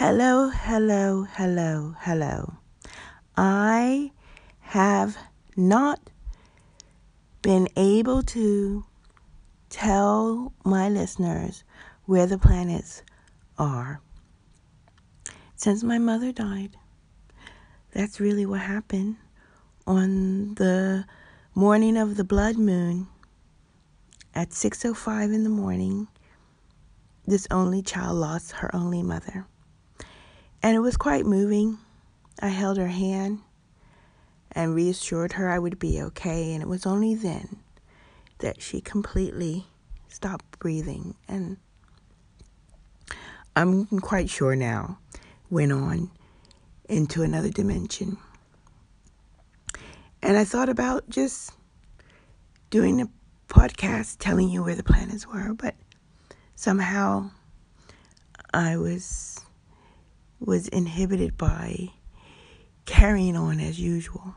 Hello, hello, hello, hello. I have not been able to tell my listeners where the planets are since my mother died. That's really what happened on the morning of the blood moon at 6:05 in the morning. This only child lost her only mother. And it was quite moving. I held her hand and reassured her I would be okay, and it was only then that she completely stopped breathing and I'm quite sure now went on into another dimension. And I thought about just doing a podcast telling you where the planets were, but somehow I was was inhibited by carrying on as usual.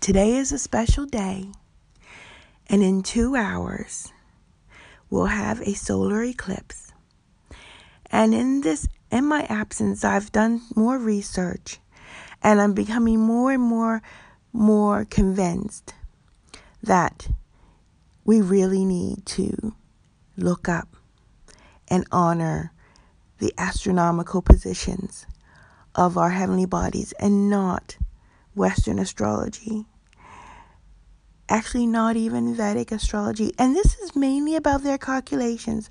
Today is a special day, and in 2 hours we'll have a solar eclipse. And in this in my absence, I've done more research and I'm becoming more and more more convinced that we really need to look up and honor the astronomical positions of our heavenly bodies and not Western astrology. Actually, not even Vedic astrology. And this is mainly about their calculations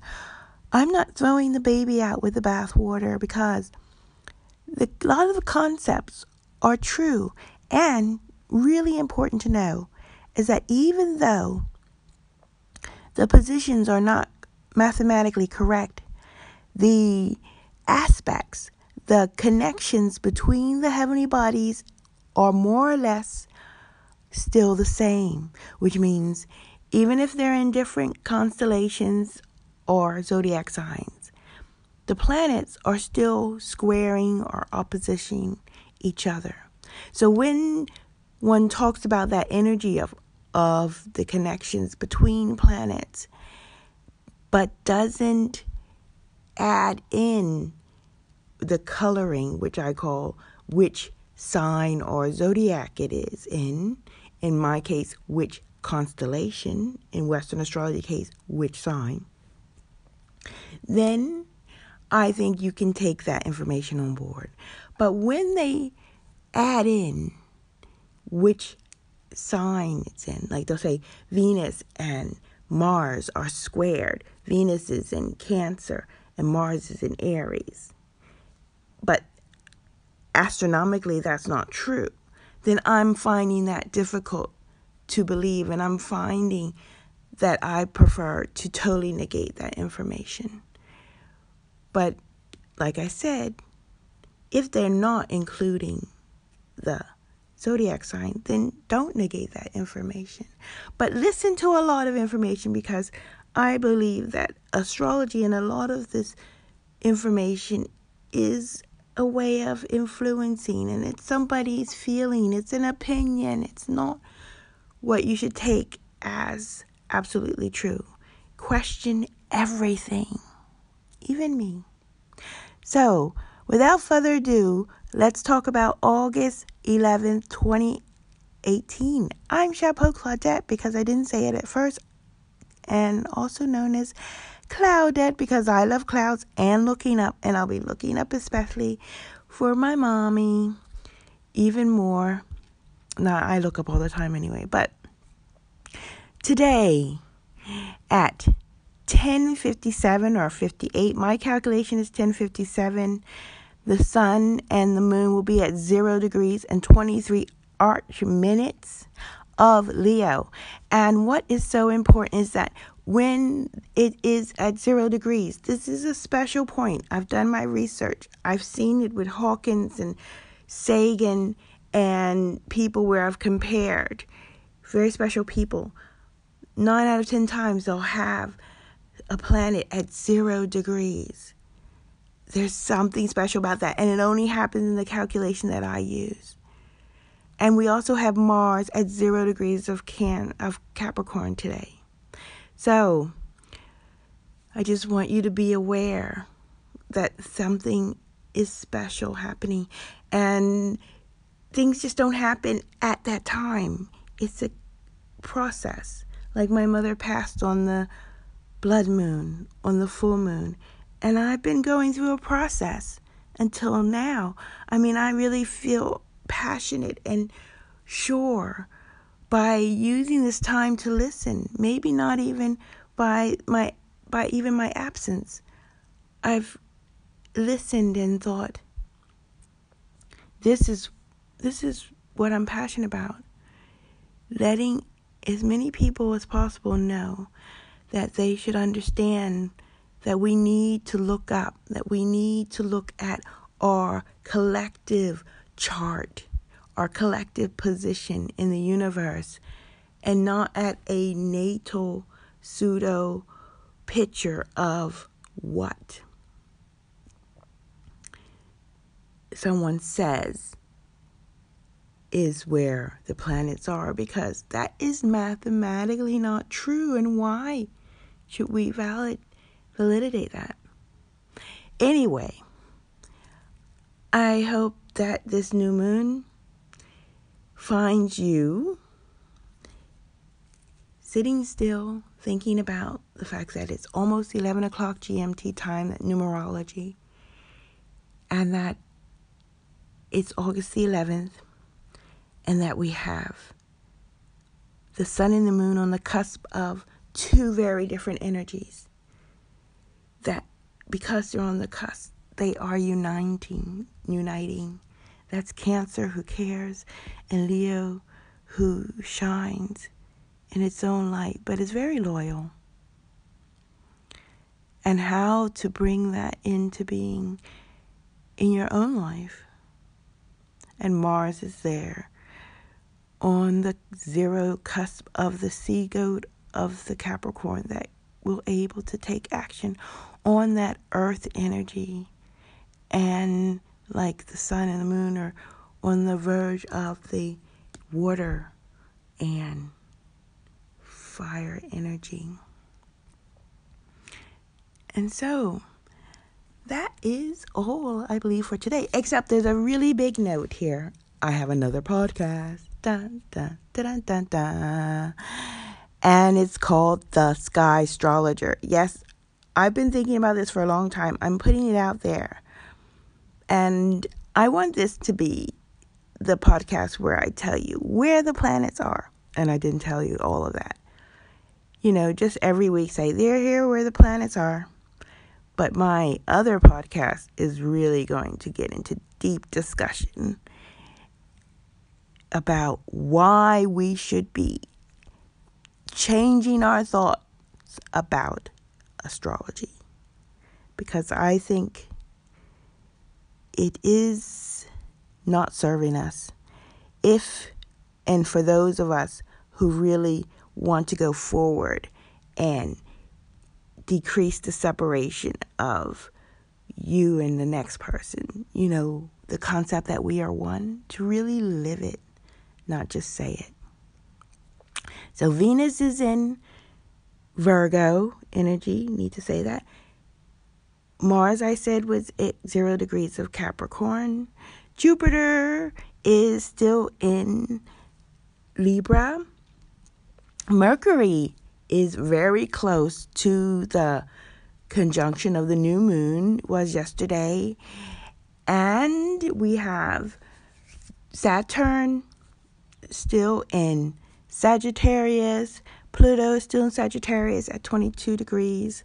I'm not throwing the baby out with the bathwater because the, a lot of the concepts are true and really important to know is that even though the positions are not mathematically correct, the aspects, the connections between the heavenly bodies are more or less still the same, which means even if they're in different constellations or zodiac signs. The planets are still squaring or oppositing each other. So when one talks about that energy of of the connections between planets but doesn't add in the coloring which I call which sign or zodiac it is in. In my case which constellation. In western astrology case which sign. Then I think you can take that information on board. But when they add in which sign it's in, like they'll say Venus and Mars are squared, Venus is in Cancer and Mars is in Aries. But astronomically, that's not true. Then I'm finding that difficult to believe, and I'm finding that I prefer to totally negate that information. But like I said, if they're not including the zodiac sign, then don't negate that information. But listen to a lot of information because I believe that astrology and a lot of this information is a way of influencing and it's somebody's feeling, it's an opinion, it's not what you should take as absolutely true. Question everything even me. So, without further ado, let's talk about August 11th, 2018. I'm Chapeau Claudette because I didn't say it at first, and also known as Cloudette because I love clouds and looking up, and I'll be looking up especially for my mommy even more. Now, I look up all the time anyway, but today at 1057 or 58. My calculation is 1057. The sun and the moon will be at 0 degrees and 23 arch minutes of Leo. And what is so important is that when it is at 0 degrees, this is a special point. I've done my research. I've seen it with Hawkins and Sagan and people where I've compared very special people. 9 out of 10 times they'll have a planet at zero degrees. There's something special about that, and it only happens in the calculation that I use. And we also have Mars at zero degrees of can of Capricorn today. So I just want you to be aware that something is special happening and things just don't happen at that time. It's a process. Like my mother passed on the blood moon, on the full moon, and I've been going through a process until now. I mean, I really feel passionate and sure by using this time to listen, maybe not even by my by even my absence. I've listened and thought this is this is what I'm passionate about. Letting as many people as possible know that they should understand that we need to look up, that we need to look at our collective chart, our collective position in the universe, and not at a natal pseudo picture of what? Someone says is where the planets are because that is mathematically not true and why should we valid validate that? Anyway i hope that this new moon finds you sitting still thinking about the fact that it's almost 11 o'clock gmt time that numerology and that it's august the 11th and that we have the sun and the moon on the cusp of two very different energies that because they're on the cusp they are uniting uniting that's cancer who cares and leo who shines in its own light but is very loyal. And how to bring that into being in your own life. And mars is there. On the zero cusp of the sea goat of the Capricorn that will able to take action on that earth energy and like the sun and the moon are on the verge of the water and fire energy. And so that is all I believe for today, except there's a really big note here. I have another podcast dun, dun, dun, dun, dun, And it's called The Sky Astrologer. Yes, I've been thinking about this for a long time. I'm putting it out there. And I want this to be the podcast where I tell you where the planets are. And I didn't tell you all of that. You know, just every week say, they're here where the planets are. But my other podcast is really going to get into deep discussion about why we should be changing our thoughts about astrology. Because I think it is not serving us. If, and for those of us who really want to go forward and decrease the separation of you and the next person, you know, the concept that we are one, to really live it not just say it. So Venus is in Virgo energy, need to say that. Mars, I said, was at zero degrees of Capricorn. Jupiter is still in Libra. Mercury is very close to the conjunction of the new moon was yesterday. And we have Saturn still in Sagittarius. Pluto still in Sagittarius at 22 degrees.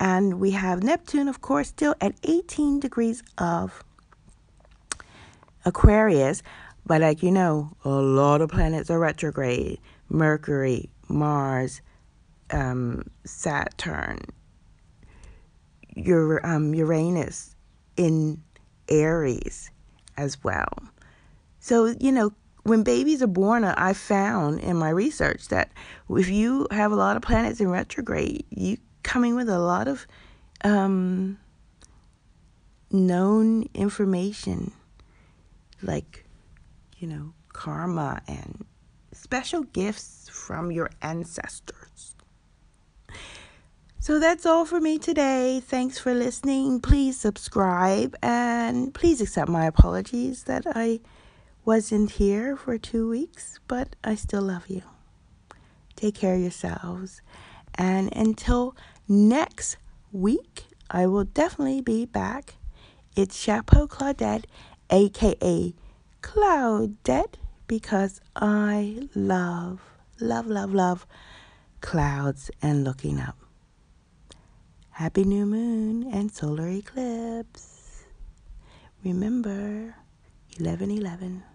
And we have Neptune, of course, still at 18 degrees of Aquarius. But like you know, a lot of planets are retrograde. Mercury, Mars, um, Saturn, Ur- um, Uranus in Aries as well. So, you know, when babies are born, I found in my research that if you have a lot of planets in retrograde, you coming with a lot of um, known information, like you know karma and special gifts from your ancestors. So that's all for me today. Thanks for listening. Please subscribe and please accept my apologies that I wasn't here for two weeks, but I still love you. Take care of yourselves. And until next week, I will definitely be back. It's Chapeau Claudette, aka Cloudette, because I love, love, love, love clouds and looking up. Happy new moon and solar eclipse. Remember, 1111.